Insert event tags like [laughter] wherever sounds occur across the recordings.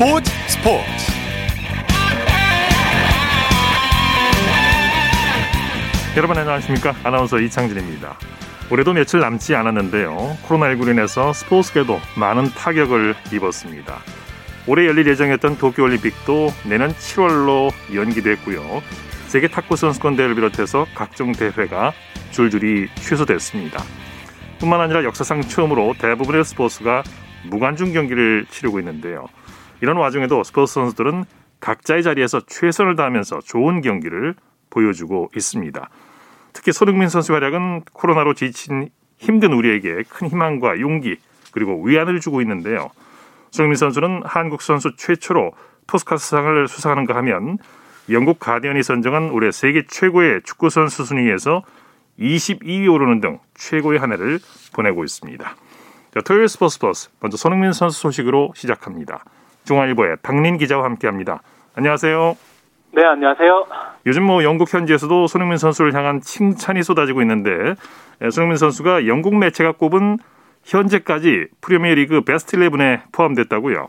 스포츠 스포츠. 여러분 안녕하십니까? 아나운서 이창진입니다. 올해도 며칠 남지 않았는데요. 코로나19로 인해서 스포츠계도 많은 타격을 입었습니다. 올해 열릴 예정이었던 도쿄올림픽도 내년 7월로 연기됐고요. 세계 탁구 선수권 대회를 비롯해서 각종 대회가 줄줄이 취소됐습니다. 뿐만 아니라 역사상 처음으로 대부분의 스포츠가 무관중 경기를 치르고 있는데요. 이런 와중에도 스포츠 선수들은 각자의 자리에서 최선을 다하면서 좋은 경기를 보여주고 있습니다. 특히 손흥민 선수 활약은 코로나로 지친 힘든 우리에게 큰 희망과 용기 그리고 위안을 주고 있는데요. 손흥민 선수는 한국 선수 최초로 포스카스상을 수상하는가 하면 영국 가디언이 선정한 올해 세계 최고의 축구 선수 순위에서 22위 오르는 등 최고의 한 해를 보내고 있습니다. 자, 토요일 스포츠 플러스 먼저 손흥민 선수 소식으로 시작합니다. 중앙일보의 박린 기자와 함께합니다. 안녕하세요. 네, 안녕하세요. 요즘 뭐 영국 현지에서도 손흥민 선수를 향한 칭찬이 쏟아지고 있는데 예, 손흥민 선수가 영국 매체가 꼽은 현재까지 프리미어리그 베스트 11에 포함됐다고요.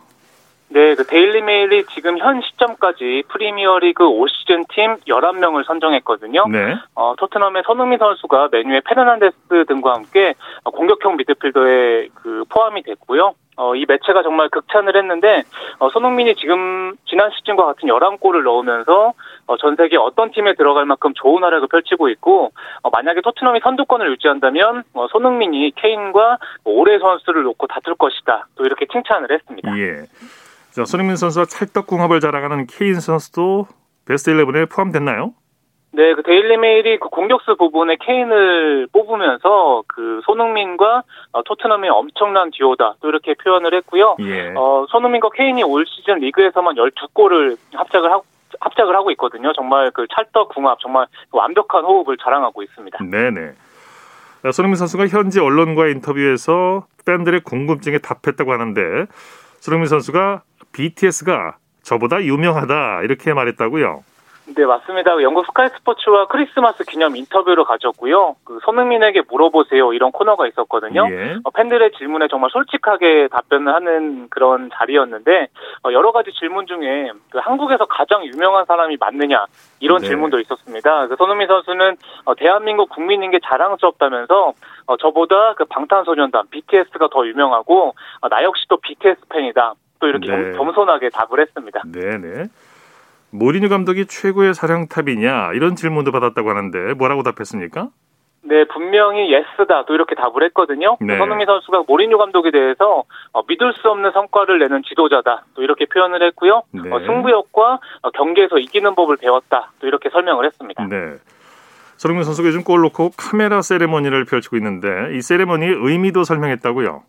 네, 그 데일리 메일이 지금 현 시점까지 프리미어리그 5시즌 팀 11명을 선정했거든요. 네. 어, 토트넘의 손흥민 선수가 맨유의 페르난데스 등과 함께 공격형 미드필더에 그 포함이 됐고요. 어, 이 매체가 정말 극찬을 했는데 어, 손흥민이 지금 지난 시즌과 같은 11골을 넣으면서 어, 전 세계 어떤 팀에 들어갈 만큼 좋은 활약을 펼치고 있고 어, 만약에 토트넘이 선두권을 유지한다면 어, 손흥민이 케인과 올해 선수를 놓고 다툴 것이다. 또 이렇게 칭찬을 했습니다. 예. 자, 손흥민 선수와 찰떡궁합을 자랑하는 케인 선수도 베스트 11에 포함됐나요? 네, 그 데일리 메일이 그 공격수 부분에 케인을 뽑으면서 그 손흥민과 어, 토트넘의 엄청난 듀오다 또 이렇게 표현을 했고요. 예. 어, 손흥민과 케인이 올 시즌 리그에서만 12골을 합작을 하고 합작을 하고 있거든요. 정말 그 찰떡 궁합, 정말 완벽한 호흡을 자랑하고 있습니다. 네네. 자, 손흥민 선수가 현지 언론과의 인터뷰에서 팬들의 궁금증에 답했다고 하는데 손흥민 선수가 BTS가 저보다 유명하다 이렇게 말했다고요. 네, 맞습니다. 영국 스카이 스포츠와 크리스마스 기념 인터뷰를 가졌고요. 그 손흥민에게 물어보세요 이런 코너가 있었거든요. 예. 어, 팬들의 질문에 정말 솔직하게 답변을 하는 그런 자리였는데 어, 여러 가지 질문 중에 그 한국에서 가장 유명한 사람이 맞느냐 이런 네. 질문도 있었습니다. 그 손흥민 선수는 어, 대한민국 국민인 게 자랑스럽다면서 어, 저보다 그 방탄소년단 BTS가 더 유명하고 어, 나 역시도 BTS 팬이다. 또 이렇게 네. 겸- 겸손하게 답을 했습니다. 네네. 모리뉴 감독이 최고의 사령탑이냐 이런 질문도 받았다고 하는데 뭐라고 답했습니까? 네, 분명히 예스다. 또 이렇게 답을 했거든요. 네. 손흥민 선수가 모리뉴 감독에 대해서 어, 믿을 수 없는 성과를 내는 지도자다. 또 이렇게 표현을 했고요. 네. 어, 승부욕과 어, 경기에서 이기는 법을 배웠다. 또 이렇게 설명을 했습니다. 네. 손흥민 선수가 요즘 골 넣고 카메라 세레머니를 펼치고 있는데 이 세레머니의 의미도 설명했다고요.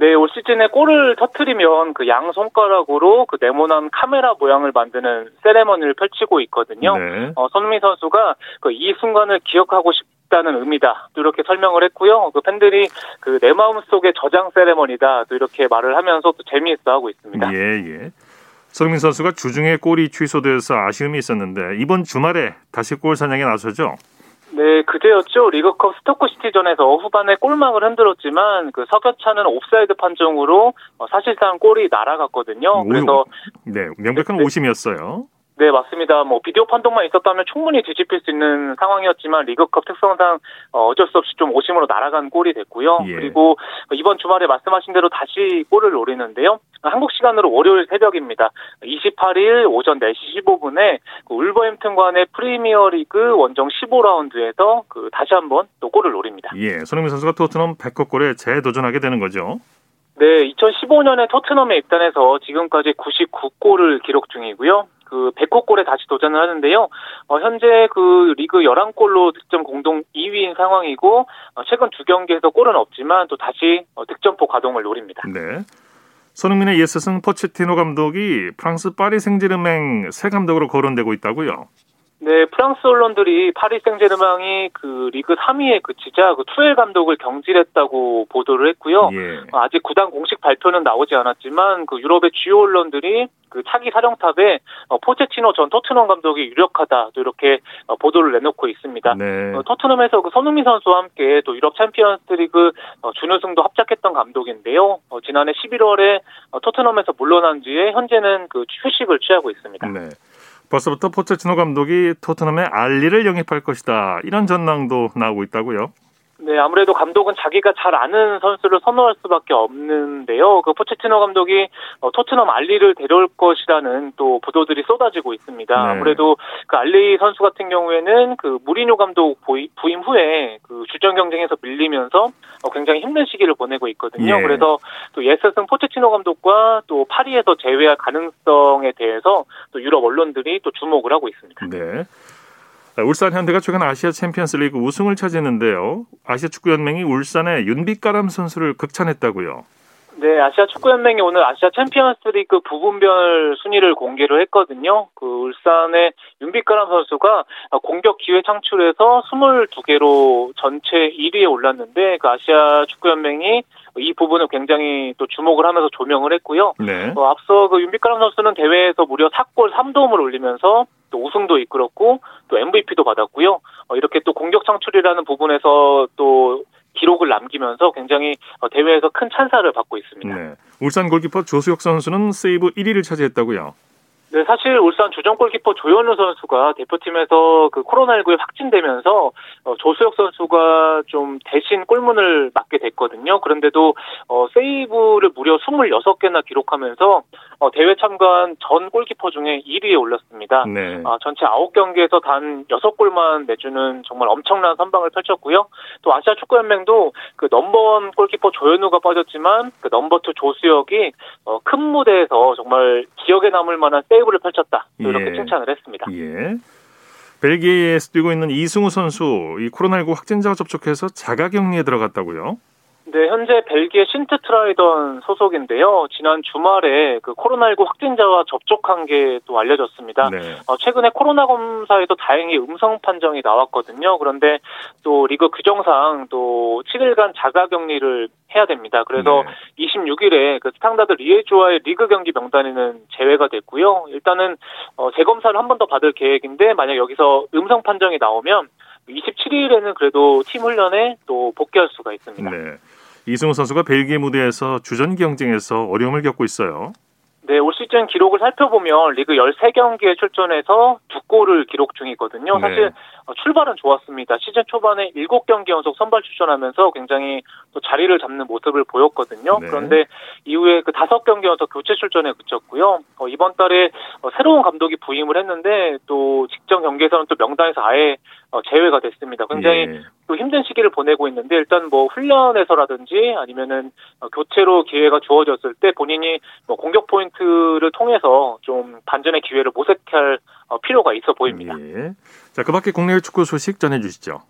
네, 올 시즌에 골을 터트리면 그 양 손가락으로 그 네모난 카메라 모양을 만드는 세레머니를 펼치고 있거든요. 네. 어, 손흥민 선수가 그 이 순간을 기억하고 싶다는 의미다. 또 이렇게 설명을 했고요. 그 팬들이 그 내 마음 속에 저장 세레머니다. 또 이렇게 말을 하면서 또 재미있어 하고 있습니다. 예, 예. 손흥민 선수가 주중에 골이 취소돼서 아쉬움이 있었는데 이번 주말에 다시 골 사냥에 나서죠. 네, 그제였죠. 리그컵 스토크 시티전에서 후반에 골망을 흔들었지만 그 석연찮은 옵사이드 판정으로 어, 사실상 골이 날아갔거든요. 그래서 네, 명백한 네. 오심이었어요. 네, 맞습니다. 뭐 비디오 판독만 있었다면 충분히 뒤집힐 수 있는 상황이었지만 리그컵 특성상 어, 어쩔 수 없이 좀 오심으로 날아간 골이 됐고요. 예. 그리고 이번 주말에 말씀하신 대로 다시 골을 노리는데요. 한국 시간으로 월요일 새벽입니다. 28일 오전 4시 15분에 그 울버햄튼 간의 프리미어리그 원정 15라운드에서 그 다시 한번 또 골을 노립니다. 예, 손흥민 선수가 토트넘 100골에 재도전하게 되는 거죠. 네, 2015년에 토트넘에 입단해서 지금까지 99골을 기록 중이고요. 그 100호 골에 다시 도전을 하는데요. 어, 현재 그 리그 11골로 득점 공동 2위인 상황이고 어, 최근 두 경기에서 골은 없지만 또 다시 어, 득점포 가동을 노립니다. 네. 손흥민의 예스승 포체티노 감독이 프랑스 파리 생제르맹 새 감독으로 거론되고 있다고요. 네, 프랑스 언론들이 파리 생제르맹이 그 리그 3위에 그치자 그 투엘 감독을 경질했다고 보도를 했고요. 예. 아직 구단 공식 발표는 나오지 않았지만 그 유럽의 주요 언론들이 그 차기 사령탑에 어, 포체티노 전 토트넘 감독이 유력하다 또 이렇게 어, 보도를 내놓고 있습니다. 네. 어, 토트넘에서 그 손흥민 선수와 함께 또 유럽 챔피언스리그 어, 준우승도 합작했던 감독인데요. 어, 지난해 11월에 어, 토트넘에서 물러난 뒤에 현재는 그 휴식을 취하고 있습니다. 네. 벌써부터 포체티노 감독이 토트넘의 알리를 영입할 것이다. 이런 전망도 나오고 있다고요. 네, 아무래도 감독은 자기가 잘 아는 선수를 선호할 수밖에 없는데요. 그 포체티노 감독이 어, 토트넘 알리를 데려올 것이라는 또 보도들이 쏟아지고 있습니다. 네. 아무래도 그 알리 선수 같은 경우에는 그 무리뉴 감독 부임 후에 그 주전 경쟁에서 밀리면서 어, 굉장히 힘든 시기를 보내고 있거든요. 예. 그래서 또 옛 스승 포체티노 감독과 또 파리에서 재회할 가능성에 대해서 또 유럽 언론들이 또 주목을 하고 있습니다. 네. 울산 현대가 최근 아시아 챔피언스리그 우승을 차지했는데요. 아시아 축구 연맹이 울산의 윤빛가람 선수를 극찬했다고요. 네, 아시아 축구연맹이 오늘 아시아 챔피언스리그 부분별 순위를 공개를 했거든요. 그 울산의 윤빛가람 선수가 공격 기회 창출에서 22개로 전체 1위에 올랐는데 그 아시아 축구연맹이 이 부분을 굉장히 또 주목을 하면서 조명을 했고요. 네. 어, 앞서 그 윤빛가람 선수는 대회에서 무려 4골 3도움을 올리면서 또 우승도 이끌었고 또 MVP도 받았고요. 어, 이렇게 또 공격 창출이라는 부분에서 또 기록을 남기면서 굉장히 어, 대회에서 큰 찬사를 받고 있습니다. 네. 울산 골키퍼 조수혁 선수는 세이브 1위를 차지했다고요. 네, 사실 울산 주전 골키퍼 조현우 선수가 대표팀에서 그 코로나19에 확진되면서 어, 조수혁 선수가 좀 대신 골문을 맞게 됐거든요. 그런데도 어, 세이브를 무려 26개나 기록하면서 어, 대회 참가한 전 골키퍼 중에 1위에 올랐습니다. 네. 아, 전체 9경기에서 단 6골만 내주는 정말 엄청난 선방을 펼쳤고요. 또 아시아 축구연맹도 그 넘버원 골키퍼 조현우가 빠졌지만 그 넘버2 조수혁이 어, 큰 무대에서 정말 기억에 남을 만한 세이브 세이브를 펼쳤다. 이렇게 예. 칭찬을 했습니다. 예. 벨기에에서 뛰고 있는 이승우 선수 이 코로나19 확진자가 접촉해서 자가격리에 들어갔다고요? 네, 현재 벨기에 신트트라이던 소속인데요. 지난 주말에 그 코로나19 확진자와 접촉한 게 또 알려졌습니다. 네. 어, 최근에 코로나 검사에서 다행히 음성 판정이 나왔거든요. 그런데 또 리그 규정상 또 7일간 자가 격리를 해야 됩니다. 그래서 네. 26일에 그 스탕다드 리에주와의 리그 경기 명단에는 제외가 됐고요. 일단은 어, 재검사를 한 번 더 받을 계획인데 만약 여기서 음성 판정이 나오면 27일에는 그래도 팀 훈련에 또 복귀할 수가 있습니다. 네. 이승우 선수가 벨기에 무대에서 주전 경쟁에서 어려움을 겪고 있어요. 네, 올 시즌 기록을 살펴보면 리그 13경기에 출전해서 두 골을 기록 중이거든요. 네. 사실 어, 출발은 좋았습니다. 시즌 초반에 7경기 연속 선발 출전하면서 굉장히 또 자리를 잡는 모습을 보였거든요. 네. 그런데 이후에 그 5경기 연속 교체 출전에 그쳤고요. 어, 이번 달에 어, 새로운 감독이 부임을 했는데 또 직전 경기에서는 또 명단에서 아예 어, 제외가 됐습니다. 굉장히 예. 또 힘든 시기를 보내고 있는데 일단 뭐 훈련에서라든지 아니면은 어, 교체로 기회가 주어졌을 때 본인이 뭐 공격 포인트 를 통해서 좀 반전의 기회를 모색할 어, 필요가 있어 보입니다. 예. 자, 그 밖에 국내외 축구 소식 전해주시죠.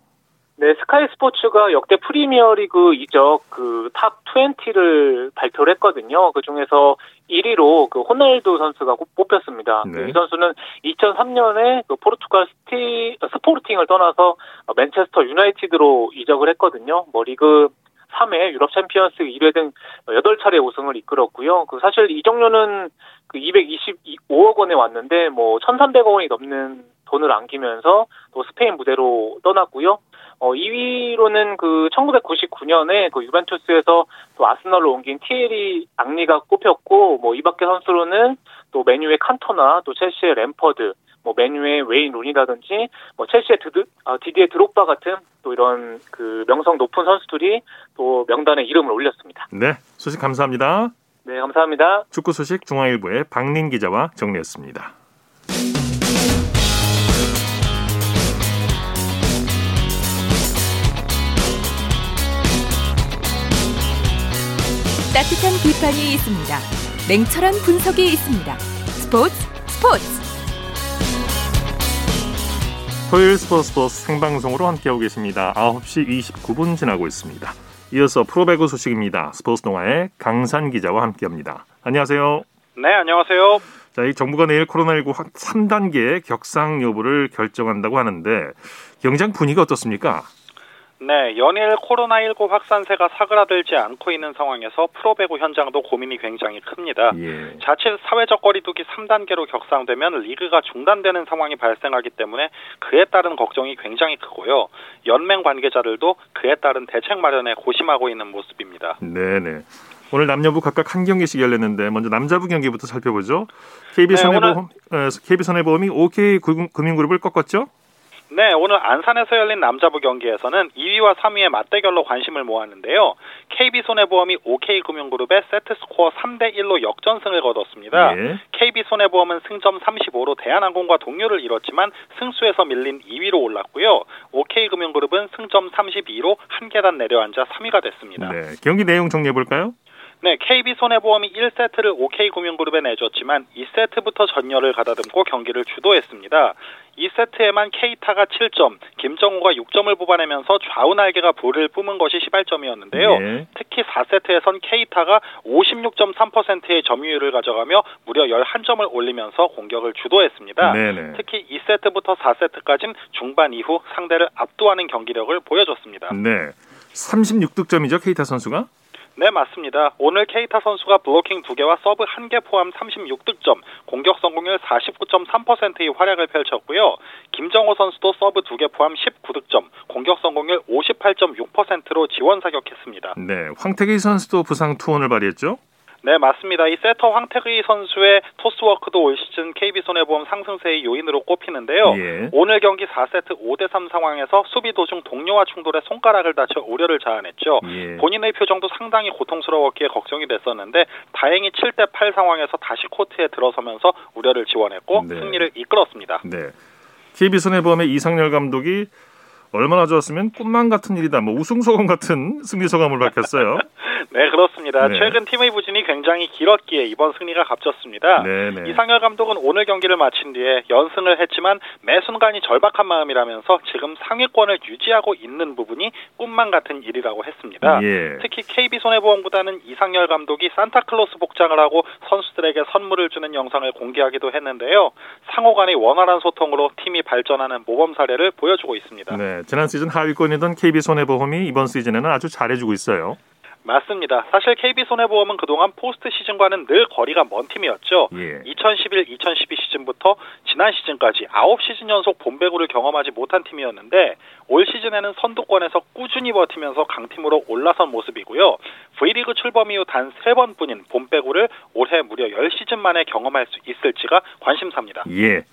네, 스카이 스포츠가 역대 프리미어리그 이적 그 탑 20를 발표를 했거든요. 그 중에서 1위로 그 호날두 선수가 뽑혔습니다. 네. 이 선수는 2003년에 그 포르투갈 스티 스포르팅을 떠나서 맨체스터 유나이티드로 이적을 했거든요. 뭐 리그 3회 유럽 챔피언스 1회 등 8차례 우승을 이끌었고요. 그 사실 이적료는 그 225억 원에 왔는데 뭐 1,300억 원이 넘는 돈을 안기면서 또 스페인 무대로 떠났고요. 어, 2위로는 그 1999년에 그 유벤투스에서 또 아스널로 옮긴 티에리 앙리가 꼽혔고 뭐 이밖에 선수로는 또 메뉴의 칸토나 또 첼시의 램퍼드 뭐 메뉴의 웨인 룬이라든지 뭐 첼시의 드드 아, 디디에 드록바 같은 또 이런 그 명성 높은 선수들이 또 명단에 이름을 올렸습니다. 네, 소식 감사합니다. 네, 감사합니다. 축구 소식 중앙일보의 박민 기자와 정리했습니다. 따뜻한 비판이 있습니다. 냉철한 분석이 있습니다. 스포츠 스포츠. 토요일 스포츠 스포츠 생방송으로 함께하고 계십니다. 9시 29분 지나고 있습니다. 이어서 프로배구 소식입니다. 스포츠 동아의 강산 기자와 함께합니다. 안녕하세요. 네, 안녕하세요. 자, 이 정부가 내일 코로나19 3단계 격상 여부를 결정한다고 하는데 경장 분위기가 어떻습니까? 네, 연일 코로나19 확산세가 사그라들지 않고 있는 상황에서 프로배구 현장도 고민이 굉장히 큽니다. 예. 자칫 사회적 거리두기 3단계로 격상되면 리그가 중단되는 상황이 발생하기 때문에 그에 따른 걱정이 굉장히 크고요. 연맹 관계자들도 그에 따른 대책 마련에 고심하고 있는 모습입니다. 네네. 오늘 남녀부 각각 한 경기씩 열렸는데 먼저 남자부 경기부터 살펴보죠. KB손해보험, 네, 오늘... KB손해보험이 OK 금융그룹을 꺾었죠? 네, 오늘 안산에서 열린 남자부 경기에서는 2위와 3위의 맞대결로 관심을 모았는데요. KB손해보험이 OK금융그룹의 세트스코어 3대 1로 역전승을 거뒀습니다. 예. KB손해보험은 승점 35로 대한항공과 동률을 이뤘지만 승수에서 밀린 2위로 올랐고요. OK금융그룹은 승점 32로 한 계단 내려앉아 3위가 됐습니다. 네, 경기 내용 정리해 볼까요? 네, KB손해보험이 1세트를 OK금융그룹에 내줬지만 2세트부터 전열을 가다듬고 경기를 주도했습니다. 2세트에만 케이타가 7점, 김정호가 6점을 뽑아내면서 좌우 날개가 불을 뿜은 것이 시발점이었는데요. 네. 특히 4세트에선 케이타가 56.3%의 점유율을 가져가며 무려 11점을 올리면서 공격을 주도했습니다. 네네. 특히 2세트부터 4세트까지는 중반 이후 상대를 압도하는 경기력을 보여줬습니다. 네. 36득점이죠, 케이타 선수가? 네, 맞습니다. 오늘 케이타 선수가 블로킹 2개와 서브 1개 포함 36득점, 공격 성공률 49.3%의 활약을 펼쳤고요. 김정호 선수도 서브 2개 포함 19득점, 공격 성공률 58.6%로 지원 사격했습니다. 네, 황택의 선수도 부상 투혼을 발휘했죠? 네, 맞습니다. 이 세터 황택의 선수의 토스워크도 올 시즌 KB손해보험 상승세의 요인으로 꼽히는데요. 예. 오늘 경기 4세트 5대3 상황에서 수비 도중 동료와 충돌해 손가락을 다쳐 우려를 자아냈죠. 예. 본인의 표정도 상당히 고통스러웠기에 걱정이 됐었는데 다행히 7대8 상황에서 다시 코트에 들어서면서 우려를 지웠고 네. 승리를 이끌었습니다. 네. KB손해보험의 이상열 감독이 얼마나 좋았으면 꿈만 같은 일이다. 뭐 우승 소감 같은 [laughs] 승리 소감을 밝혔어요. [laughs] 네, 그렇습니다. 네. 최근 팀의 부진이 굉장히 길었기에 이번 승리가 값졌습니다. 네네. 네. 이상열 감독은 오늘 경기를 마친 뒤에 연승을 했지만 매 순간이 절박한 마음이라면서 지금 상위권을 유지하고 있는 부분이 꿈만 같은 일이라고 했습니다. 예. 특히 KB손해보험보다는 이상열 감독이 산타클로스 복장을 하고 선수들에게 선물을 주는 영상을 공개하기도 했는데요. 상호 간의 원활한 소통으로 팀이 발전하는 모범 사례를 보여주고 있습니다. 네, 지난 시즌 하위권이던 KB손해보험이 이번 시즌에는 아주 잘해주고 있어요. 맞습니다. 사실 KB손해보험은 그동안 포스트 시즌과는 늘 거리가 먼 팀이었죠. 예. 2011-2012 시즌부터 지난 시즌까지 9시즌 연속 본배구를 경험하지 못한 팀이었는데 올 시즌에는 선두권에서 꾸준히 버티면서 강팀으로 올라선 모습이고요. V리그 출범 이후 단 3번뿐인 본배구를 올해 무려 10시즌 만에 경험할 수 있을지가 관심사입니다. 예.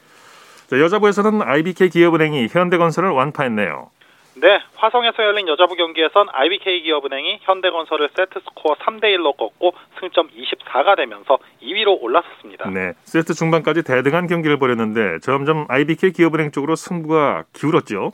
자, 여자부에서는 IBK 기업은행이 현대건설을 완파했네요. 네, 화성에서 열린 여자부 경기에선 IBK 기업은행이 현대건설을 세트 스코어 3대 1로 꺾고 승점 24가 되면서 2위로 올라섰습니다. 네, 세트 중반까지 대등한 경기를 벌였는데 점점 IBK 기업은행 쪽으로 승부가 기울었죠.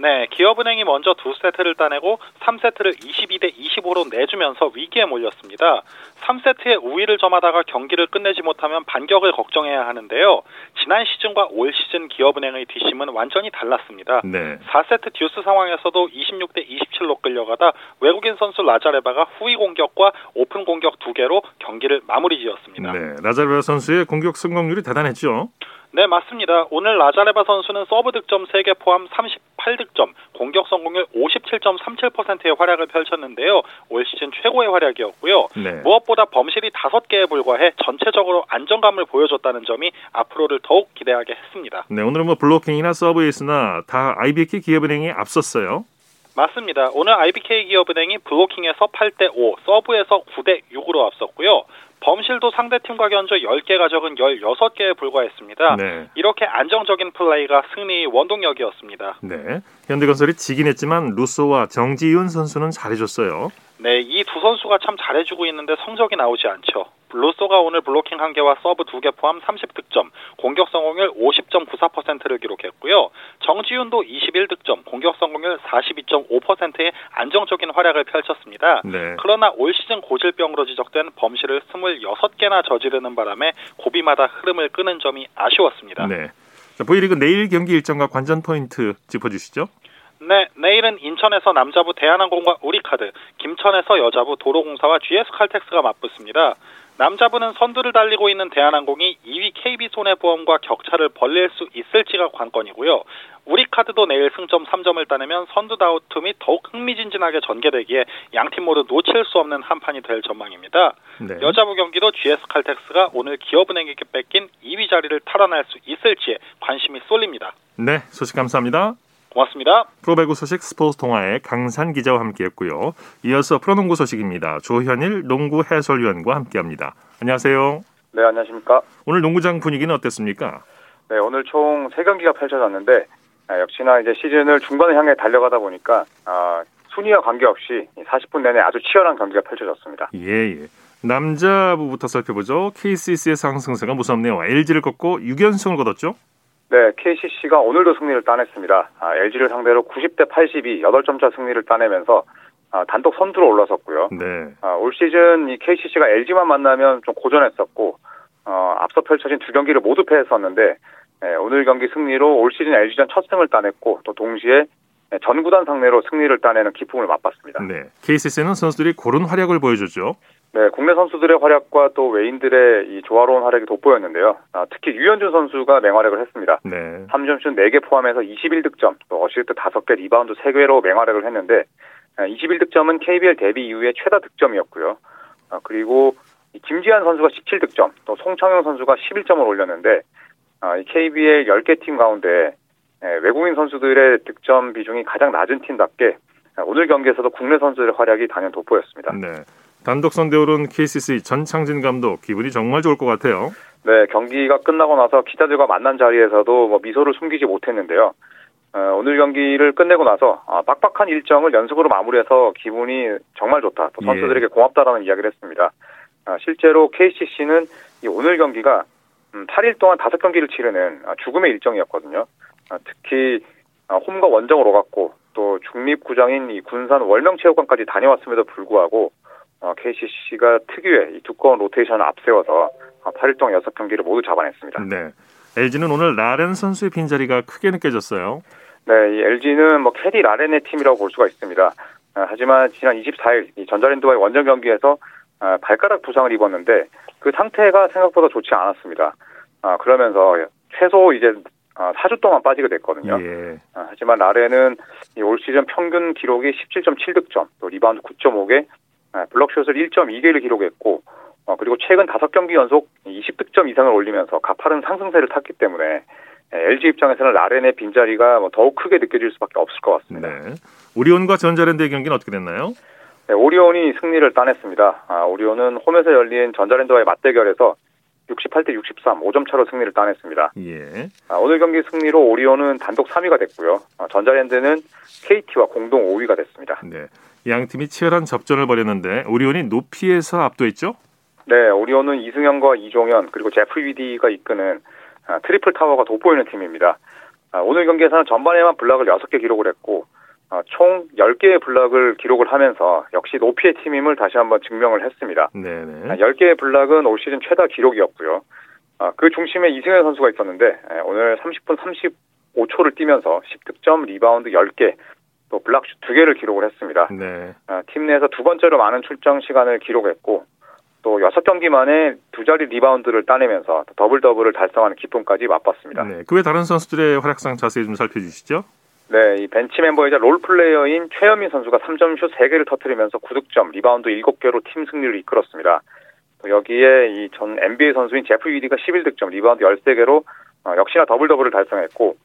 네, 기업은행이 먼저 두 세트를 따내고 3세트를 22대 25로 내주면서 위기에 몰렸습니다. 3세트에 우위를 점하다가 경기를 끝내지 못하면 반격을 걱정해야 하는데요. 지난 시즌과 올 시즌 기업은행의 뒷심은 완전히 달랐습니다. 네. 4세트 듀스 상황에서도 26대 27로 끌려가다 외국인 선수 라자레바가 후위 공격과 오픈 공격 두 개로 경기를 마무리 지었습니다. 네, 라자레바 선수의 공격 성공률이 대단했죠. 네, 맞습니다. 오늘 라자레바 선수는 서브 득점 3개 포함 38득점, 공격 성공률 57.37%의 활약을 펼쳤는데요. 올 시즌 최고의 활약이었고요. 네. 무엇보다 범실이 5개에 불과해 전체적으로 안정감을 보여줬다는 점이 앞으로를 더욱 기대하게 했습니다. 네, 오늘은 뭐 블로킹이나 서브에이스나 다 IBK 기업은행이 앞섰어요. 맞습니다. 오늘 IBK 기업은행이 블로킹에서 8대 5, 서브에서 9대 6으로 앞섰고요. 범실도 상대팀과 견저 10개가 적은 16개에 불과했습니다. 네. 이렇게 안정적인 플레이가 승리의 원동력이었습니다. 네. 현대건설이 지긴 했지만 루소와 정지윤 선수는 잘해줬어요. 네, 이 두 선수가 참 잘해주고 있는데 성적이 나오지 않죠. 루소가 오늘 블로킹 1개와 서브 2개 포함 30득점, 공격 성공률 50.94%를 기록했고요. 정지윤도 21득점, 공격 성공률 42.5%의 안정적인 활약을 펼쳤습니다. 네. 그러나 올 시즌 고질병으로 지적된 범실을 26개나 저지르는 바람에 고비마다 흐름을 끊는 점이 아쉬웠습니다. 네. 자, V리그 내일 경기 일정과 관전 포인트 짚어주시죠. 네, 내일은 인천에서 남자부 대한항공과 우리카드, 김천에서 여자부 도로공사와 GS칼텍스가 맞붙습니다. 남자분은 선두를 달리고 있는 대한항공이 2위 KB손해보험과 격차를 벌릴 수 있을지가 관건이고요. 우리카드도 내일 승점 3점을 따내면 선두 다우툼이 더욱 흥미진진하게 전개되기에 양팀 모두 놓칠 수 없는 한판이 될 전망입니다. 네. 여자부 경기도 GS칼텍스가 오늘 기업은행에게 뺏긴 2위 자리를 탈환할 수 있을지에 관심이 쏠립니다. 네, 소식 감사합니다. 고맙습니다. 프로배구 소식 스포츠 동아의 강산 기자와 함께했고요. 이어서 프로농구 소식입니다. 조현일 농구 해설위원과 함께합니다. 안녕하세요. 네, 안녕하십니까. 오늘 농구장 분위기는 어땠습니까? 네, 오늘 총 3경기가 펼쳐졌는데 아, 역시나 이제 시즌을 중반을 향해 달려가다 보니까 아, 순위와 관계없이 40분 내내 아주 치열한 경기가 펼쳐졌습니다. 예, 예. 남자부부터 살펴보죠. KCC의 상승세가 무섭네요. LG를 꺾고 6연승을 거뒀죠? 네, KCC가 오늘도 승리를 따냈습니다. 아, LG를 상대로 90대 82, 8점 차 승리를 따내면서 아, 단독 선두로 올라섰고요. 네. 아, 올 시즌 이 KCC가 LG만 만나면 좀 고전했었고 어, 앞서 펼쳐진 두 경기를 모두 패했었는데 네, 오늘 경기 승리로 올 시즌 LG전 첫 승을 따냈고 또 동시에 전 구단 상대로 승리를 따내는 기쁨을 맛봤습니다. 네, KCC는 선수들이 고른 활약을 보여줬죠. 네, 국내 선수들의 활약과 또 외인들의 이 조화로운 활약이 돋보였는데요. 아, 특히 유현준 선수가 맹활약을 했습니다. 네. 3점슛 4개 포함해서 21득점, 또 어시스트 5개, 리바운드 3개로 맹활약을 했는데 21득점은 아, KBL 데뷔 이후에 최다 득점이었고요. 아, 그리고 김지완 선수가 17득점, 또 송창용 선수가 11점을 올렸는데 아, KBL 10개 팀 가운데 외국인 선수들의 득점 비중이 가장 낮은 팀답게 오늘 경기에서도 국내 선수들의 활약이 단연 돋보였습니다. 네. 단독 선대 오른 KCC 전창진 감독 기분이 정말 좋을 것 같아요. 네, 경기가 끝나고 나서 기자들과 만난 자리에서도 뭐 미소를 숨기지 못했는데요. 어, 오늘 경기를 끝내고 나서 아, 빡빡한 일정을 연습으로 마무리해서 기분이 정말 좋다. 또 선수들에게 예. 고맙다라는 이야기를 했습니다. 아, 실제로 KCC는 오늘 경기가 음, 8일 동안 5경기를 치르는 아, 죽음의 일정이었거든요. 아, 특히 아, 홈과 원정으로 갔고 또 중립구장인 이 군산 월명체육관까지 다녀왔음에도 불구하고 어, KCC가 특유의 이 두꺼운 로테이션을 앞세워서 8일 어, 동안 6경기를 모두 잡아냈습니다. 네. LG는 오늘 라렌 선수의 빈자리가 크게 느껴졌어요. 네, 이 LG는 뭐 캐디 라렌의 팀이라고 볼 수가 있습니다. 아, 하지만 지난 24일 이 전자랜드와의 원정 경기에서 아, 발가락 부상을 입었는데 그 상태가 생각보다 좋지 않았습니다. 아, 그러면서 최소 이제 아, 4주 동안 빠지게 됐거든요. 예. 아, 하지만 라렌은 올 시즌 평균 기록이 17.7득점, 또 리바운드 9.5개, 아, 블록슛을 1.2개를 기록했고 어, 그리고 최근 5경기 연속 20득점 이상을 올리면서 가파른 상승세를 탔기 때문에 LG 입장에서는 라렌의 빈자리가 뭐 더욱 크게 느껴질 수밖에 없을 것 같습니다. 네. 오리온과 전자랜드의 경기는 어떻게 됐나요? 네, 오리온이 승리를 따냈습니다. 아, 오리온은 홈에서 열린 전자랜드와의 맞대결에서 68대 63, 5점 차로 승리를 따냈습니다. 예. 아, 오늘 경기 승리로 오리온은 단독 3위가 됐고요. 아, 전자랜드는 KT와 공동 5위가 됐습니다. 네. 양 팀이 치열한 접전을 벌였는데 오리온이 높이에서 압도했죠? 네, 오리온은 이승현과 이종현 그리고 제프 위디가 이끄는 아, 트리플 타워가 돋보이는 팀입니다. 아, 오늘 경기에서는 전반에만 블락을 6개 기록을 했고 아, 총 10개의 블락을 기록을 하면서 역시 높이의 팀임을 다시 한번 증명을 했습니다. 네네. 10개의 블락은 올 시즌 최다 기록이었고요. 그 중심에 이승현 선수가 있었는데 오늘 30분 35초를 뛰면서 10득점, 리바운드 10개, 또 블락슛 2개를 기록을 했습니다. 네. 팀 내에서 두 번째로 많은 출장 시간을 기록했고 또 6경기 만에 두 자리 리바운드를 따내면서 더블 더블을 달성하는 기쁨까지 맛봤습니다. 네. 그 외 다른 선수들의 활약상 자세히 좀 살펴주시죠. 네, 이 벤치 멤버이자 role player인 최현민 선수가 3점 슛 3개를 터뜨리면서 9득점, 리바운드 7개로 팀 승리를 이끌었습니다. 또 여기에 이 전 NBA 선수인 제프 위디가 11득점, 리바운드 13개로 어, 역시나 더블 더블을 달성했고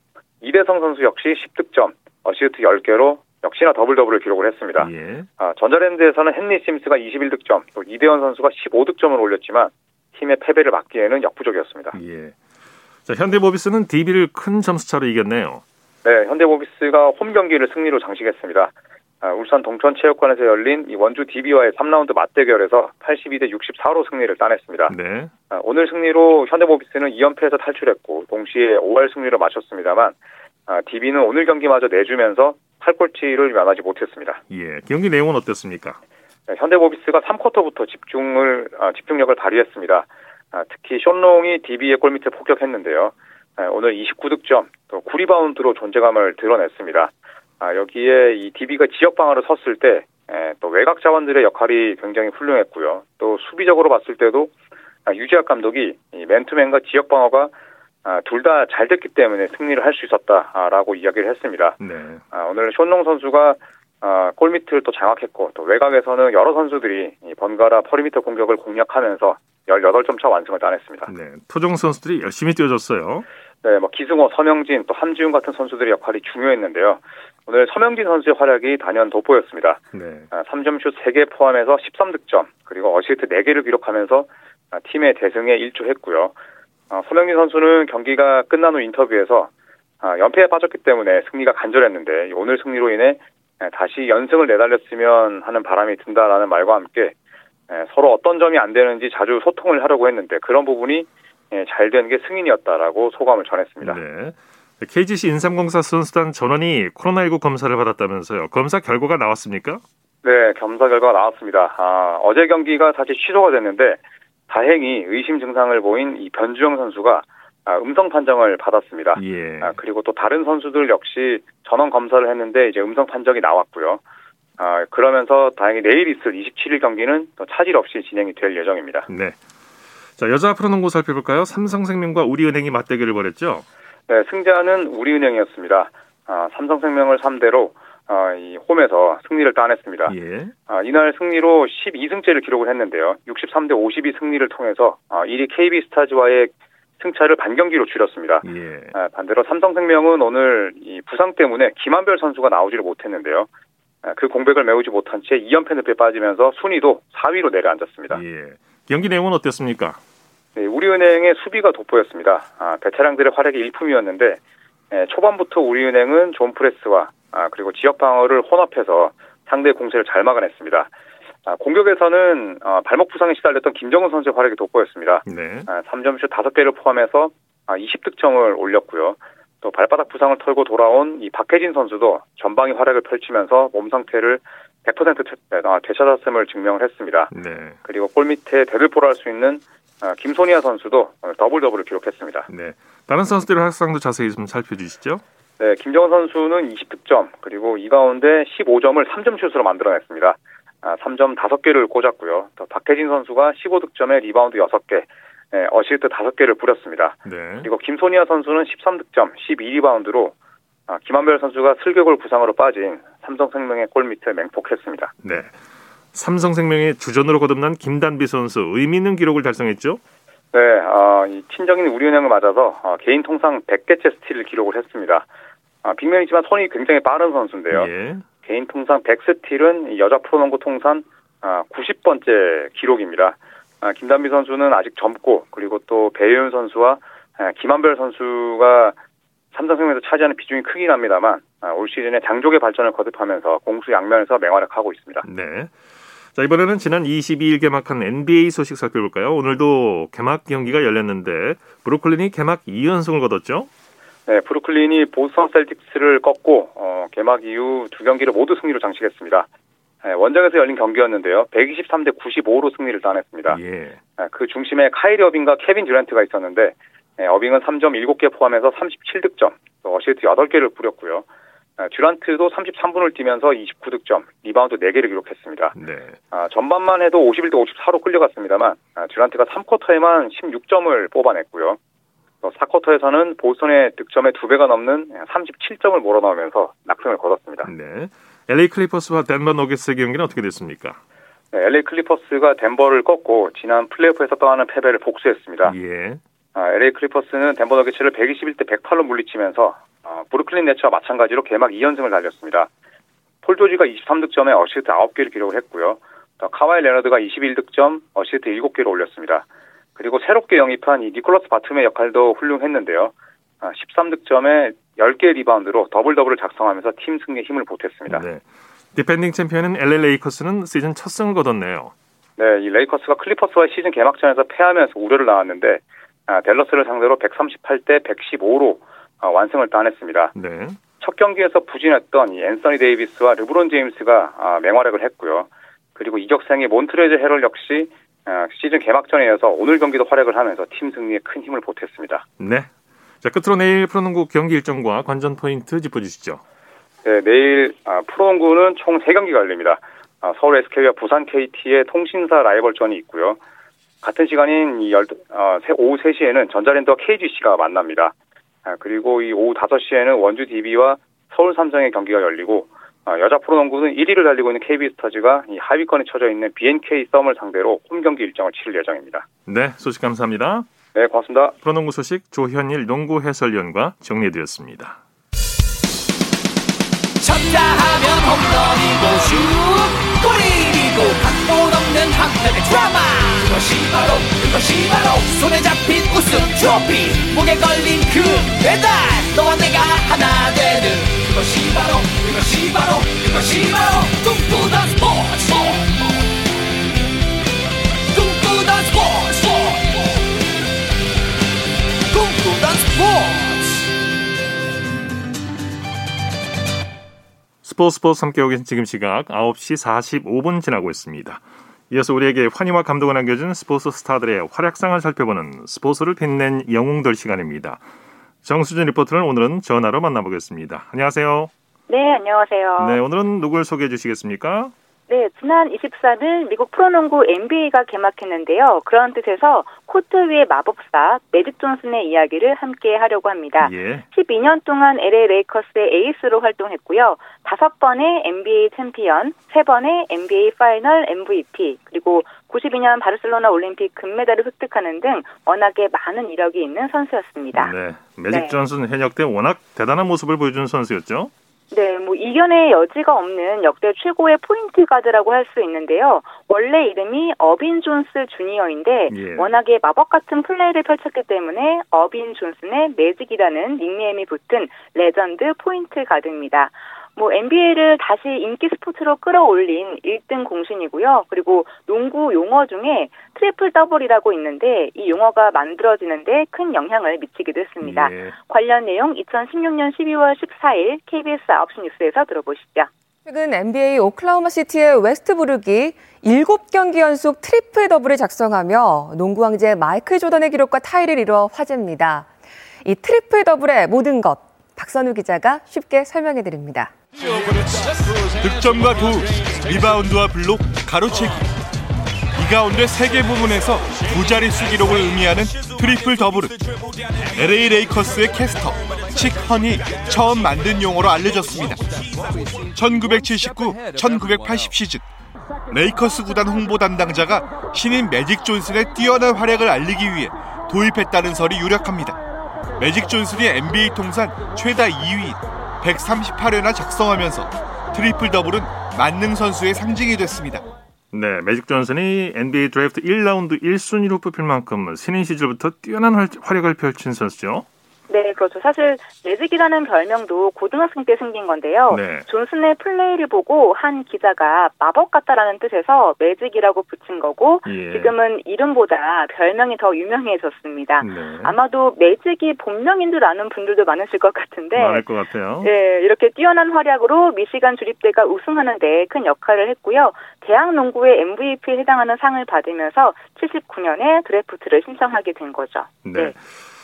이대성 선수 역시 10득점, 어시스트 10개로 역시나 더블 더블을 기록을 했습니다. 예. 아, 전자랜드에서는 헨리 심스가 21득점, 또 이대헌 선수가 15득점을 올렸지만 팀의 패배를 막기에는 역부족이었습니다. 예. 자, 현대모비스는 DB를 큰 점수차로 이겼네요. 네, 현대모비스가 홈 경기를 승리로 장식했습니다. 아, 울산 동천체육관에서 열린 이 원주 DB와의 3라운드 맞대결에서 82대 64로 승리를 따냈습니다. 네. 아, 오늘 승리로 현대모비스는 2연패에서 탈출했고 동시에 5할 승리를 마쳤습니다만 아, DB는 오늘 경기마저 내주면서 8골치를 면하지 못했습니다. 예, 경기 내용은 어땠습니까? 네, 현대모비스가 3쿼터부터 집중을 아, 집중력을 발휘했습니다. 아, 특히 션롱이 DB의 골밑을 폭격했는데요. 아, 오늘 29득점, 또 9리바운드로 존재감을 드러냈습니다. 아, 여기에 이 DB가 지역 방어를 섰을 때, 에, 또 외곽 자원들의 역할이 굉장히 훌륭했고요. 또 수비적으로 봤을 때도 유지학 감독이 맨투맨과 지역 방어가 둘 다 잘 됐기 때문에 승리를 할 수 있었다라고 이야기를 했습니다. 네. 오늘 숀 롱 선수가 골밑을 또 장악했고 또 외곽에서는 여러 선수들이 번갈아 perimeter 공격을 공략하면서 18점 차 완승을 따냈습니다. 네. 토종 선수들이 열심히 뛰어줬어요. 네, 뭐 기승호, 서명진, 또 함지훈 같은 선수들의 역할이 중요했는데요. 오늘 서명진 선수의 활약이 단연 돋보였습니다. 네. 3점슛 3개 포함해서 13득점, 그리고 어시스트 4개를 기록하면서 팀의 대승에 일조했고요. 어, 서명진 선수는 경기가 끝난 후 인터뷰에서 연패에 빠졌기 때문에 승리가 간절했는데 오늘 승리로 인해 다시 연승을 내달렸으면 하는 바람이 든다라는 말과 함께 서로 어떤 점이 안 되는지 자주 소통을 하려고 했는데 그런 부분이 잘 된 게 승인이었다라고 소감을 전했습니다. 네. KGC 인삼공사 선수단 전원이 코로나19 검사를 받았다면서요. 검사 결과가 나왔습니까? 네, 검사 결과가 나왔습니다. 아, 어제 경기가 사실 취소가 됐는데 다행히 의심 증상을 보인 이 변주영 선수가 아, 음성 판정을 받았습니다. 예. 아, 그리고 또 다른 선수들 역시 전원 검사를 했는데 이제 음성 판정이 나왔고요. 아, 그러면서 다행히 내일 있을 27일 경기는 또 차질 없이 진행이 될 예정입니다. 네. 자, 여자 프로농구 살펴볼까요? 삼성생명과 우리은행이 맞대결을 벌였죠? 네, 승자는 우리은행이었습니다. 아, 삼성생명을 3대로 아, 이 홈에서 승리를 따냈습니다. 예. 아, 이날 승리로 12승째를 기록을 했는데요. 63대 52 승리를 통해서 아, 1위 KB스타즈와의 승차를 반경기로 줄였습니다. 예. 아, 반대로 삼성생명은 오늘 이 부상 때문에 김한별 선수가 나오지를 못했는데요. 아, 그 공백을 메우지 못한 채 2연패 늪에 빠지면서 순위도 4위로 내려앉았습니다. 예. 경기 내용은 어땠습니까? 네, 우리은행의 수비가 돋보였습니다. 아, 베테랑들의 활약이 일품이었는데 예, 초반부터 우리은행은 존 프레스와 아, 그리고 지역 방어를 혼합해서 상대의 공세를 잘 막아냈습니다. 아, 공격에서는 어, 발목 부상에 시달렸던 김정은 선수의 활약이 돋보였습니다. 네. 아, 3점슛 5개를 포함해서 아, 20득점을 올렸고요. 또 발바닥 부상을 털고 돌아온 이 박혜진 선수도 전방위 활약을 펼치면서 몸 상태를 100% 되찾았음을 증명을 했습니다. 네. 그리고 골 밑에 대들보를 할 수 있는 아, 김소니아 선수도 더블 더블을 기록했습니다. 네. 다른 선수들의 활약상도 자세히 좀 살펴주시죠. 네, 김정은 선수는 20득점 그리고 이 가운데 15점을 3점 슛으로 만들어냈습니다. 아, 3점 5개를 꽂았고요. 또 박혜진 선수가 15득점에 리바운드 6개, 네, 어시스트 5개를 뿌렸습니다. 네. 그리고 김소니아 선수는 13득점, 12리바운드로 아, 김한별 선수가 슬개골 부상으로 빠진 삼성생명의 골 밑을 맹폭했습니다. 네. 삼성생명의 주전으로 거듭난 김단비 선수 의미 있는 기록을 달성했죠. 네, 어, 이 친정인 우리은행을 맞아서 어, 개인 통산 100개째 스틸을 기록을 했습니다. 아, 빅맨이지만 손이 굉장히 빠른 선수인데요. 예. 개인 통산 100스틸은 여자 프로농구 통산 아, 90번째 기록입니다. 아, 김단비 선수는 아직 젊고 그리고 또 배혜윤 선수와 아, 김한별 선수가 삼성생명에서 차지하는 비중이 크긴 합니다만 아, 올 시즌에 장족의 발전을 거듭하면서 공수 양면에서 맹활약하고 있습니다. 네. 자, 이번에는 지난 22일 개막한 NBA 소식 살펴볼까요? 오늘도 개막 경기가 열렸는데 브루클린이 개막 2연승을 거뒀죠? 네, 브루클린이 보스턴 셀틱스를 꺾고 어, 개막 이후 두 경기를 모두 승리로 장식했습니다. 네, 원정에서 열린 경기였는데요. 123대 95로 승리를 따냈습니다. 예. 네, 그 중심에 카이리 어빙과 케빈 듀란트가 있었는데 네, 어빙은 3점 7개 포함해서 37득점, 또 어시스트 8개를 뿌렸고요. 네, 듀란트도 33분을 뛰면서 29득점, 리바운드 4개를 기록했습니다. 네. 아, 전반만 해도 51대 54로 끌려갔습니다만 아, 듀란트가 3쿼터에만 16점을 뽑아냈고요. 또 4쿼터에서는 보스턴의 득점의 2배가 넘는 37점을 몰아넣으면서 낙승을 거뒀습니다. 네. LA 클리퍼스와 덴버 너겟스의 경기는 어떻게 됐습니까? 네, LA 클리퍼스가 덴버를 꺾고 지난 플레이오프에서 떠안은 패배를 복수했습니다. 예. 아, LA 클리퍼스는 덴버 너겟츠를 121대 108로 물리치면서 아, 브루클린 네츠와 마찬가지로 개막 2연승을 달렸습니다. 폴 조지가 23득점에 어시스트 9개를 기록을 했고요. 또 카와이 레너드가 21득점, 어시스트 7개를 올렸습니다. 그리고 새롭게 영입한 이 니콜라스 바툼의 역할도 훌륭했는데요. 아, 13득점에 10개 리바운드로 더블 더블을 작성하면서 팀 승리에 힘을 보탰습니다. 네. 디펜딩 챔피언인 LA 레이커스는 시즌 첫 승을 거뒀네요. 네, 이 레이커스가 클리퍼스와의 시즌 개막전에서 패하면서 우려를 낳았는데 아, 댈러스를 상대로 138대 115로 아, 완승을 따냈습니다. 네. 첫 경기에서 부진했던 이 앤서니 데이비스와 르브론 제임스가 아, 맹활약을 했고요. 그리고 이적생의 몬트레즈 해럴 역시 아, 시즌 개막전에 이어서 오늘 경기도 활약을 하면서 팀 승리에 큰 힘을 보탰습니다. 네. 자, 끝으로 내일 프로농구 경기 일정과 관전 포인트 짚어주시죠. 네, 내일 아, 프로농구는 총 3경기가 열립니다. 아, 서울 SK와 부산 KT의 통신사 라이벌전이 있고요. 같은 시간인 열, 어, 오후 3시에는 전자랜드와 KGC가 만납니다. 아, 그리고 이 오후 5시에는 원주 DB와 서울 삼성의 경기가 열리고 아, 여자 프로농구는 1위를 달리고 있는 KB스타즈가 이 하위권에 처져 있는 BNK 썸을 상대로 홈 경기 일정을 치를 예정입니다. 네, 소식 감사합니다. 네, 고맙습니다. 프로농구 소식 조현일 농구 해설위원과 정리해드렸습니다. 쳤다 하면 홈런이고 슛 없는 한편의 드라마. 그것이 바로 그것이 바로 손에 잡힌 우승 트로피. 목에 걸린 그 배달. 너와 내가 하나 되는 그것이 바로 그것이 바로 그것이 바로 꿈꾸던 스포츠. 꿈꾸던 스포츠. 꿈꾸던 스포츠. 스포츠 스포츠 함께하고 계신 지금 시각 9시 45분 지나고 있습니다. 이어서 우리에게 환희와 감동을 안겨준 스포츠 스타들의 활약상을 살펴보는 스포츠를 빛낸 영웅들 시간입니다. 정수진 리포터를 오늘은 전화로 만나보겠습니다. 안녕하세요. 네, 안녕하세요. 네, 오늘은 누굴 소개해 주시겠습니까? 네, 지난 23일 미국 프로농구 NBA가 개막했는데요. 그런 뜻에서 코트 위의 마법사 매직 존슨의 이야기를 함께 하려고 합니다. 예. 12년 동안 LA 레이커스의 에이스로 활동했고요. 다섯 번의 NBA 챔피언, 세 번의 NBA 파이널 MVP, 그리고 92년 바르셀로나 올림픽 금메달을 획득하는 등 워낙에 많은 이력이 있는 선수였습니다. 네. 매직 네. 존슨 현역 때 워낙 대단한 모습을 보여준 선수였죠. 네, 뭐 이견의 여지가 없는 역대 최고의 포인트 가드라고 할 수 있는데요. 원래 이름이 어빈 존슨 주니어인데 예. 워낙에 마법 같은 플레이를 펼쳤기 때문에 어빈 존슨의 매직이라는 닉네임이 붙은 레전드 포인트 가드입니다. 뭐 NBA를 다시 인기 스포츠로 끌어올린 1등 공신이고요. 그리고 농구 용어 중에 트리플 더블이라고 있는데 이 용어가 만들어지는데 큰 영향을 미치기도 했습니다. 예. 관련 내용 2016년 12월 14일 KBS 9시 뉴스에서 들어보시죠. 최근 NBA 오클라호마 시티의 웨스트브룩이 7경기 연속 트리플 더블을 작성하며 농구 황제 마이클 조던의 기록과 타이를 이뤄 화제입니다. 이 트리플 더블의 모든 것 박선우 기자가 쉽게 설명해 드립니다. 득점과 도움, 리바운드와 블록, 가로채기. 이 가운데 세 개 부문에서 두 자릿수 기록을 의미하는 트리플 더블은 LA 레이커스의 캐스터 칙 헌이 처음 만든 용어로 알려졌습니다. 1979-1980 시즌 레이커스 구단 홍보 담당자가 신인 매직 존슨의 뛰어난 활약을 알리기 위해 도입했다는 설이 유력합니다. 매직 존슨이 NBA 통산 최다 2위 138회나 작성하면서 트리플 더블은 만능 선수의 상징이 됐습니다. 네, 매직 존슨이 NBA 드래프트 1라운드 1순위로 뽑힐 만큼 신인 시절부터 뛰어난 활- 활약을 펼친 선수죠. 네, 그렇죠. 사실 매직이라는 별명도 고등학생 때 생긴 건데요. 네. 존슨의 플레이를 보고 한 기자가 마법 같다라는 뜻에서 매직이라고 붙인 거고 예. 지금은 이름보다 별명이 더 유명해졌습니다. 네. 아마도 매직이 본명인 줄 아는 분들도 많으실 것 같은데 많을 것 같아요. 네, 이렇게 뛰어난 활약으로 미시간 주립대가 우승하는데 큰 역할을 했고요. 대학 농구의 MVP에 해당하는 상을 받으면서 79년에 드래프트를 신청하게 된 거죠. 네.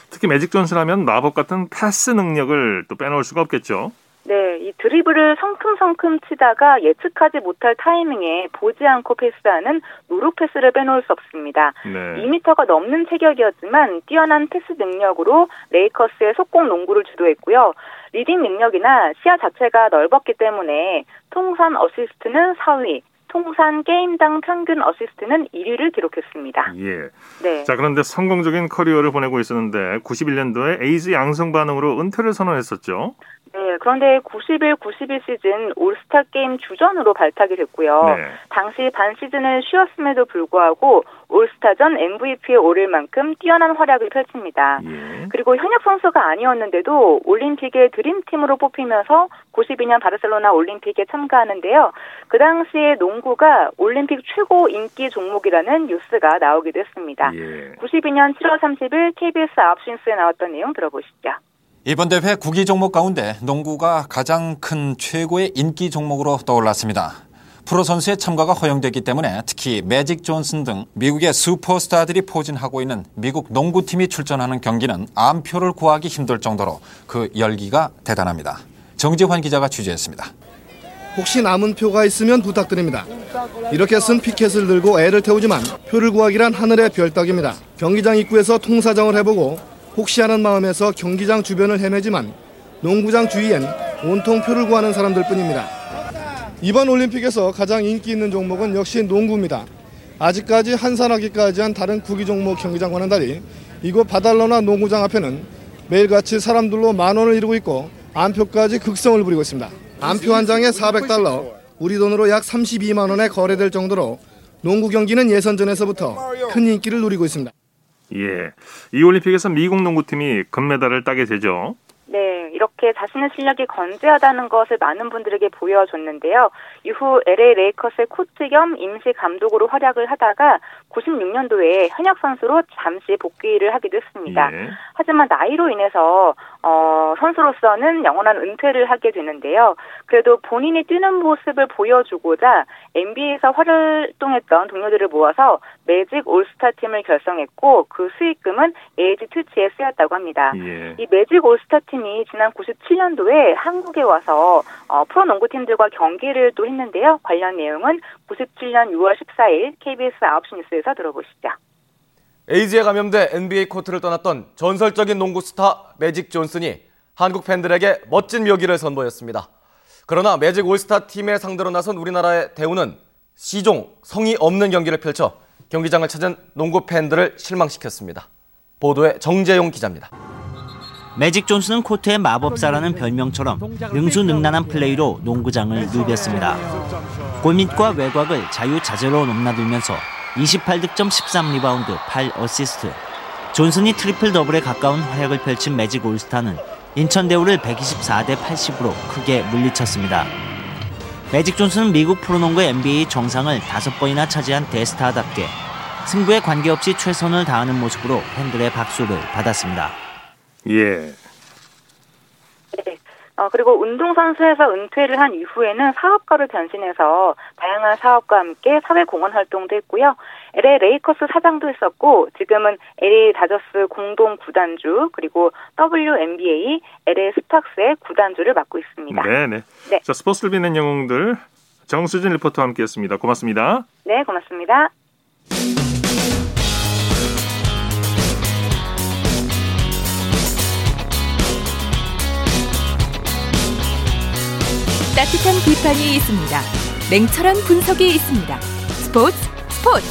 특히 매직 존슨 하면 마법 같은 패스 능력을 또 빼놓을 수가 없겠죠. 네, 이 드리블을 성큼성큼 치다가 예측하지 못할 타이밍에 보지 않고 패스하는 노룩 패스를 빼놓을 수 없습니다. 네. 2미터가 넘는 체격이었지만 뛰어난 패스 능력으로 레이커스의 속공 농구를 주도했고요. 리딩 능력이나 시야 자체가 넓었기 때문에 통산 어시스트는 4위, 통산 게임당 평균 어시스트는 1위를 기록했습니다. 예. 네. 자, 그런데 성공적인 커리어를 보내고 있었는데 91년도에 에이즈 양성 반응으로 은퇴를 선언했었죠. 네, 그런데 91, 92 시즌 올스타 게임 주전으로 발탁이 됐고요. 네. 당시 반 시즌을 쉬었음에도 불구하고 올스타전 MVP에 오를 만큼 뛰어난 활약을 펼칩니다. 예. 그리고 현역 선수가 아니었는데도 올림픽의 드림팀으로 뽑히면서 92년 바르셀로나 올림픽에 참가하는데요. 그 당시에 농 구가 올림픽 최고 인기 종목이라는 뉴스가 나오기도 했습니다. 예. 92년 7월 30일 KBS 9시 뉴스에 나왔던 내용 들어보시죠. 이번 대회 구기 종목 가운데 농구가 가장 큰 최고의 인기 종목으로 떠올랐습니다. 프로 선수의 참가가 허용되기 때문에 특히 매직 존슨 등 미국의 슈퍼스타들이 포진하고 있는 미국 농구팀이 출전하는 경기는 암표를 구하기 힘들 정도로 그 열기가 대단합니다. 정지환 기자가 취재했습니다. 혹시 남은 표가 있으면 부탁드립니다. 이렇게 쓴 피켓을 들고 애를 태우지만 표를 구하기란 하늘의 별따기입니다. 경기장 입구에서 통사정을 해보고 혹시 하는 마음에서 경기장 주변을 헤매지만 농구장 주위엔 온통 표를 구하는 사람들 뿐입니다. 이번 올림픽에서 가장 인기 있는 종목은 역시 농구입니다. 아직까지 한산하기까지 한 다른 구기 종목 경기장과는 달리 이곳 바달러나 농구장 앞에는 매일같이 사람들로 만원을 이루고 있고 안표까지 극성을 부리고 있습니다. 안표 한 장에 400달러, 우리 돈으로 약 32만 원에 거래될 정도로 농구 경기는 예선전에서부터 큰 인기를 누리고 있습니다. 예. 이 올림픽에서 미국 농구팀이 금메달을 따게 되죠. 네, 이렇게 자신의 실력이 건재하다는 것을 많은 분들에게 보여줬는데요. 이후 LA 레이커스의 코치 겸 임시 감독으로 활약을 하다가 96년도에 현역 선수로 잠시 복귀를 하기도 했습니다. 예. 하지만 나이로 인해서 어, 선수로서는 영원한 은퇴를 하게 되는데요. 그래도 본인이 뛰는 모습을 보여주고자 NBA에서 활동했던 동료들을 모아서 매직 올스타 팀을 결성했고 그 수익금은 에이지 투치에 쓰였다고 합니다. 예. 이 매직 올스타 팀이 지난 97년도에 한국에 와서 어, 프로농구팀들과 경기를 또 했는데요. 관련 내용은 97년 6월 14일 KBS 9시 뉴스에서 들어보시죠. 에이즈에 감염돼 NBA 코트를 떠났던 전설적인 농구 스타 매직 존슨이 한국 팬들에게 멋진 묘기를 선보였습니다. 그러나 매직 올스타 팀의 상대로 나선 우리나라의 대우는 시종 성의 없는 경기를 펼쳐 경기장을 찾은 농구 팬들을 실망시켰습니다. 보도에 정재용 기자입니다. 매직 존슨은 코트의 마법사라는 별명처럼 능수능란한 플레이로 농구장을 누볐습니다. 골밑과 외곽을 자유자재로 넘나들면서 28득점 13리바운드 8어시스트. 존슨이 트리플 더블에 가까운 활약을 펼친 매직 올스타는 인천 대우를 124대 80으로 크게 물리쳤습니다. 매직 존슨은 미국 프로농구 NBA 정상을 다섯 번이나 차지한 대스타답게 승부에 관계없이 최선을 다하는 모습으로 팬들의 박수를 받았습니다. 예. 네. 어, 그리고 운동선수에서 은퇴를 한 이후에는 사업가로 변신해서 다양한 사업과 함께 사회공헌 활동도 했고요. LA 레이커스 사장도 했었고 지금은 LA 다저스 공동 구단주 그리고 WNBA LA 스팍스의 구단주를 맡고 있습니다. 네네. 네. 자, 스포츠를 빛낸 영웅들 정수진 리포터와 함께 했습니다. 고맙습니다. 네, 고맙습니다. 따뜻한 비판이 있습니다. 냉철한 분석이 있습니다. 스포츠 스포츠.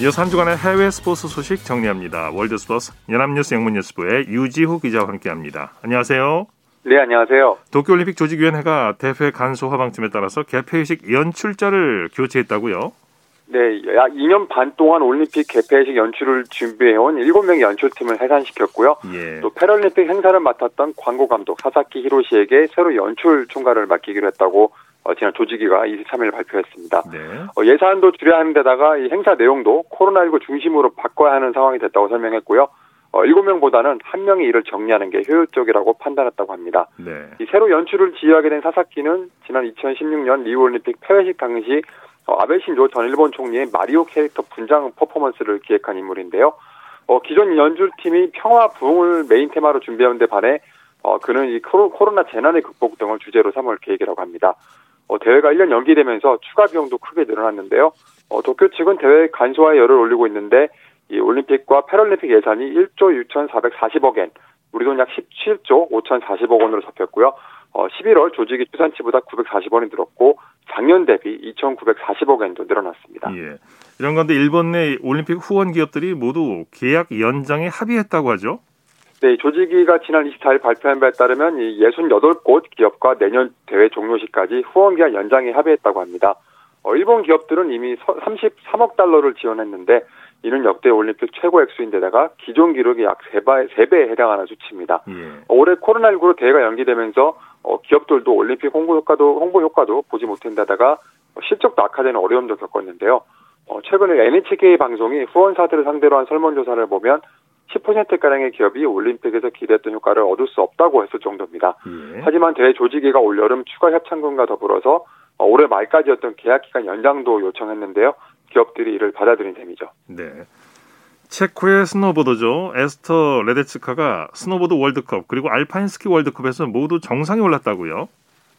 이어서 한 주간의 해외 스포츠 소식 정리합니다. 월드스포츠 연합뉴스 영문뉴스부의 유지호 기자와 함께합니다. 안녕하세요. 네, 안녕하세요. 도쿄올림픽 조직위원회가 대회 간소 하방침에 따라서 개폐식 연출자를 교체했다고요? 네, 약 2년 반 동안 올림픽 개폐식 연출을 준비해온 7명의 연출팀을 해산시켰고요. 예. 또 패럴림픽 행사를 맡았던 광고 감독 사사키 히로시에게 새로 연출 총괄을 맡기기로 했다고 어, 지난 조직위가 23일 발표했습니다. 네. 어, 예산도 줄여야 하는 데다가 이 행사 내용도 코로나19 중심으로 바꿔야 하는 상황이 됐다고 설명했고요. 어, 7명보다는 한 명이 이를 정리하는 게 효율적이라고 판단했다고 합니다. 네. 이 새로 연출을 지휘하게 된 사사키는 지난 2016년 리우올림픽 폐회식 당시 어, 아베 신조 전 일본 총리의 마리오 캐릭터 분장 퍼포먼스를 기획한 인물인데요. 어, 기존 연출팀이 평화 부흥을 메인 테마로 준비한 데 반해 어, 그는 이 코로, 코로나 재난의 극복 등을 주제로 삼을 계획이라고 합니다. 어, 대회가 1년 연기되면서 추가 비용도 크게 늘어났는데요. 어, 도쿄 측은 대회 간소화에 열을 올리고 있는데 이 올림픽과 패럴림픽 예산이 1조 6,440억 엔, 우리 돈 약 17조 5,040억 원으로 잡혔고요. 어, 11월 조직이 추산치보다 940원이 늘었고 작년 대비 2,940억 엔도 늘어났습니다. 예. 이런 건데 일본 내 올림픽 후원 기업들이 모두 계약 연장에 합의했다고 하죠? 네, 조직위가 지난 24일 발표한 바에 따르면 이 68곳 기업과 내년 대회 종료 시까지 후원 계약 연장에 합의했다고 합니다. 어, 일본 기업들은 이미 33억 달러를 지원했는데 이는 역대 올림픽 최고 액수인데다가 기존 기록이 약 3배, 3배에 해당하는 수치입니다. 예. 올해 코로나19로 대회가 연기되면서 어, 기업들도 올림픽 홍보 효과도 홍보 효과도 보지 못한데다가 실적도 악화되는 어려움도 겪었는데요. 어, 최근에 NHK 방송이 후원사들을 상대로 한 설문조사를 보면 10%가량의 기업이 올림픽에서 기대했던 효과를 얻을 수 없다고 했을 정도입니다. 예. 하지만 대회 조직위가 올 여름 추가 협찬금과 더불어서 어, 올해 말까지였던 계약 기간 연장도 요청했는데요. 기업들이 이를 받아들인 셈이죠. 네. 체코의 스노보드죠. 에스터 레데츠카가 스노보드 월드컵 그리고 알파인 스키 월드컵에서 모두 정상에 올랐다고요.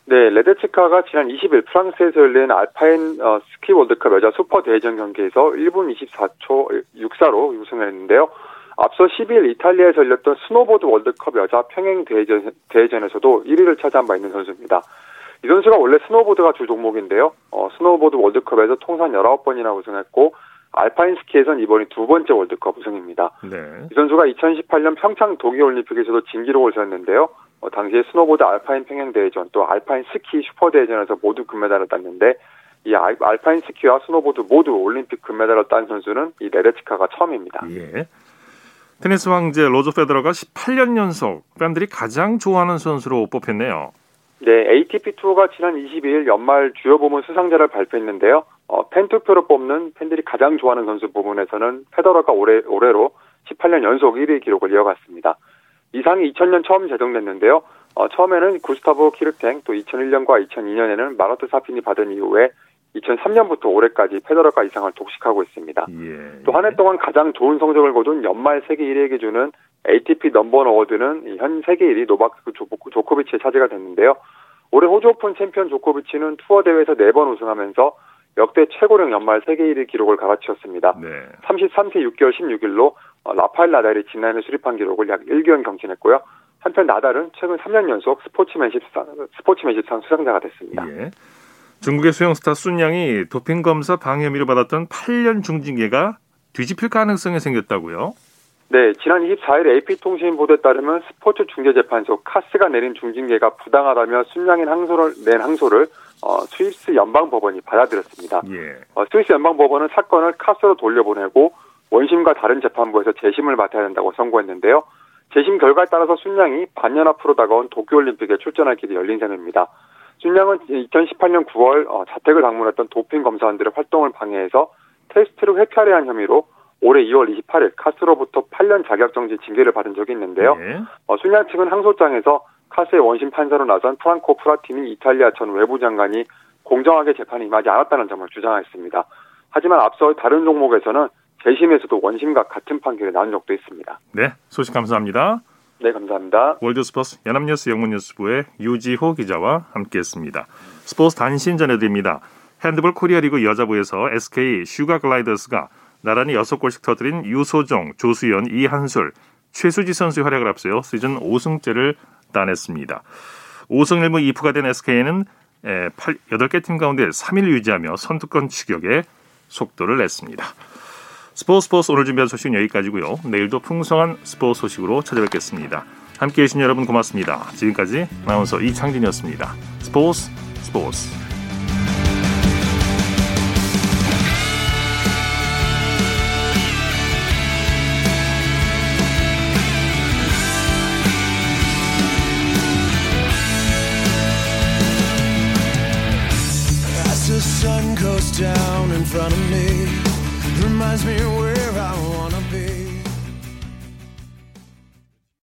네, 레데츠카가 지난 20일 프랑스에서 열린 알파인 어, 스키 월드컵 여자 슈퍼 대회전 경기에서 1분 24초 64로 우승을 했는데요. 앞서 12일 이탈리아에서 열렸던 스노보드 월드컵 여자 평행 대회전, 대회전에서도 1위를 차지한 바 있는 선수입니다. 이 선수가 원래 스노보드가 주 종목인데요. 어, 스노보드 월드컵에서 통산 19번이나 우승했고 알파인 스키에선 이번이 두 번째 월드컵 우승입니다. 네. 이 선수가 2018년 평창 동계올림픽에서도 진기록을 세웠는데요. 어, 당시에 스노보드 알파인 평행대회전 또 알파인 스키 슈퍼대회전에서 모두 금메달을 땄는데 이 알, 알파인 스키와 스노보드 모두 올림픽 금메달을 딴 선수는 이 레데츠카가 처음입니다. 예. 테니스 황제 로저 페더러가 18년 연속 팬들이 가장 좋아하는 선수로 뽑혔네요. 네, ATP 투어가 지난 22일 연말 주요 부문 수상자를 발표했는데요. 어, 팬 투표로 뽑는 팬들이 가장 좋아하는 선수 부분에서는 페더러가 올해 올해로 18년 연속 1위 기록을 이어갔습니다. 이 상이 2000년 처음 제정됐는데요. 어, 처음에는 구스타브 쿠에르텡 또 2001년과 2002년에는 마라트 사핀이 받은 이후에 2003년부터 올해까지 페더러가 이 상을 독식하고 있습니다. 예. 또 한 해 동안 가장 좋은 성적을 거둔 연말 세계 1위에게 주는 ATP 넘버 어워드는 현 세계 1위 노바크 조코비치의 차지가 됐는데요. 올해 호주 오픈 챔피언 조코비치는 투어 대회에서 4번 우승하면서 역대 최고령 연말 세계 1위 기록을 갈아치웠습니다. 네. 33세 6개월 16일로 어, 라파엘 나달이 지난해 수립한 기록을 약 1개월 경신했고요. 한편 나달은 최근 3년 연속 스포츠맨십상, 스포츠맨십상 수상자가 됐습니다. 예. 중국의 수영 스타 쑨양이 도핑 검사 방해 혐의를 받았던 8년 중징계가 뒤집힐 가능성이 생겼다고요? 네, 지난 24일 AP통신 보도에 따르면 스포츠 중재재판소 카스가 내린 중징계가 부당하다며 순양인 항소를 낸 항소를 어, 스위스 연방법원이 받아들였습니다. 예. 어, 스위스 연방법원은 사건을 카스로 돌려보내고 원심과 다른 재판부에서 재심을 맡아야 된다고 선고했는데요. 재심 결과에 따라서 순양이 반년 앞으로 다가온 도쿄올림픽에 출전할 길이 열린 셈입니다. 순양은 2018년 9월 어, 자택을 방문했던 도핑 검사원들의 활동을 방해해서 테스트를 회피하려 한 혐의로 올해 2월 28일 카스로부터 8년 자격정지 징계를 받은 적이 있는데요. 예. 어, 순양 측은 항소장에서 카스의 원심 판사로 나선 프랑코 프라티니 이탈리아 전 외부장관이 공정하게 재판에 임하지 않았다는 점을 주장했습니다. 하지만 앞서 다른 종목에서는 재심에서도 원심과 같은 판결이 나온 적도 있습니다. 네, 소식 감사합니다. 네, 감사합니다. 월드스포츠 연합뉴스 영문뉴스부의 유지호 기자와 함께했습니다. 스포츠 단신 전해드립니다. 핸드볼 코리아 리그 여자부에서 SK 슈가 글라이더스가 나란히 6골씩 터뜨린 유소정, 조수연, 이한솔, 최수지 선수의 활약을 앞세워 시즌 5승째를 따냈습니다. 5승 1무 2패가 된 SK는 8개 팀 가운데 3위를 유지하며 선두권 추격에 속도를 냈습니다. 스포츠 스포츠 오늘 준비한 소식은 여기까지고요. 내일도 풍성한 스포츠 소식으로 찾아뵙겠습니다. 함께해 주신 여러분 고맙습니다. 지금까지 아나운서 이창진이었습니다. 스포츠 스포츠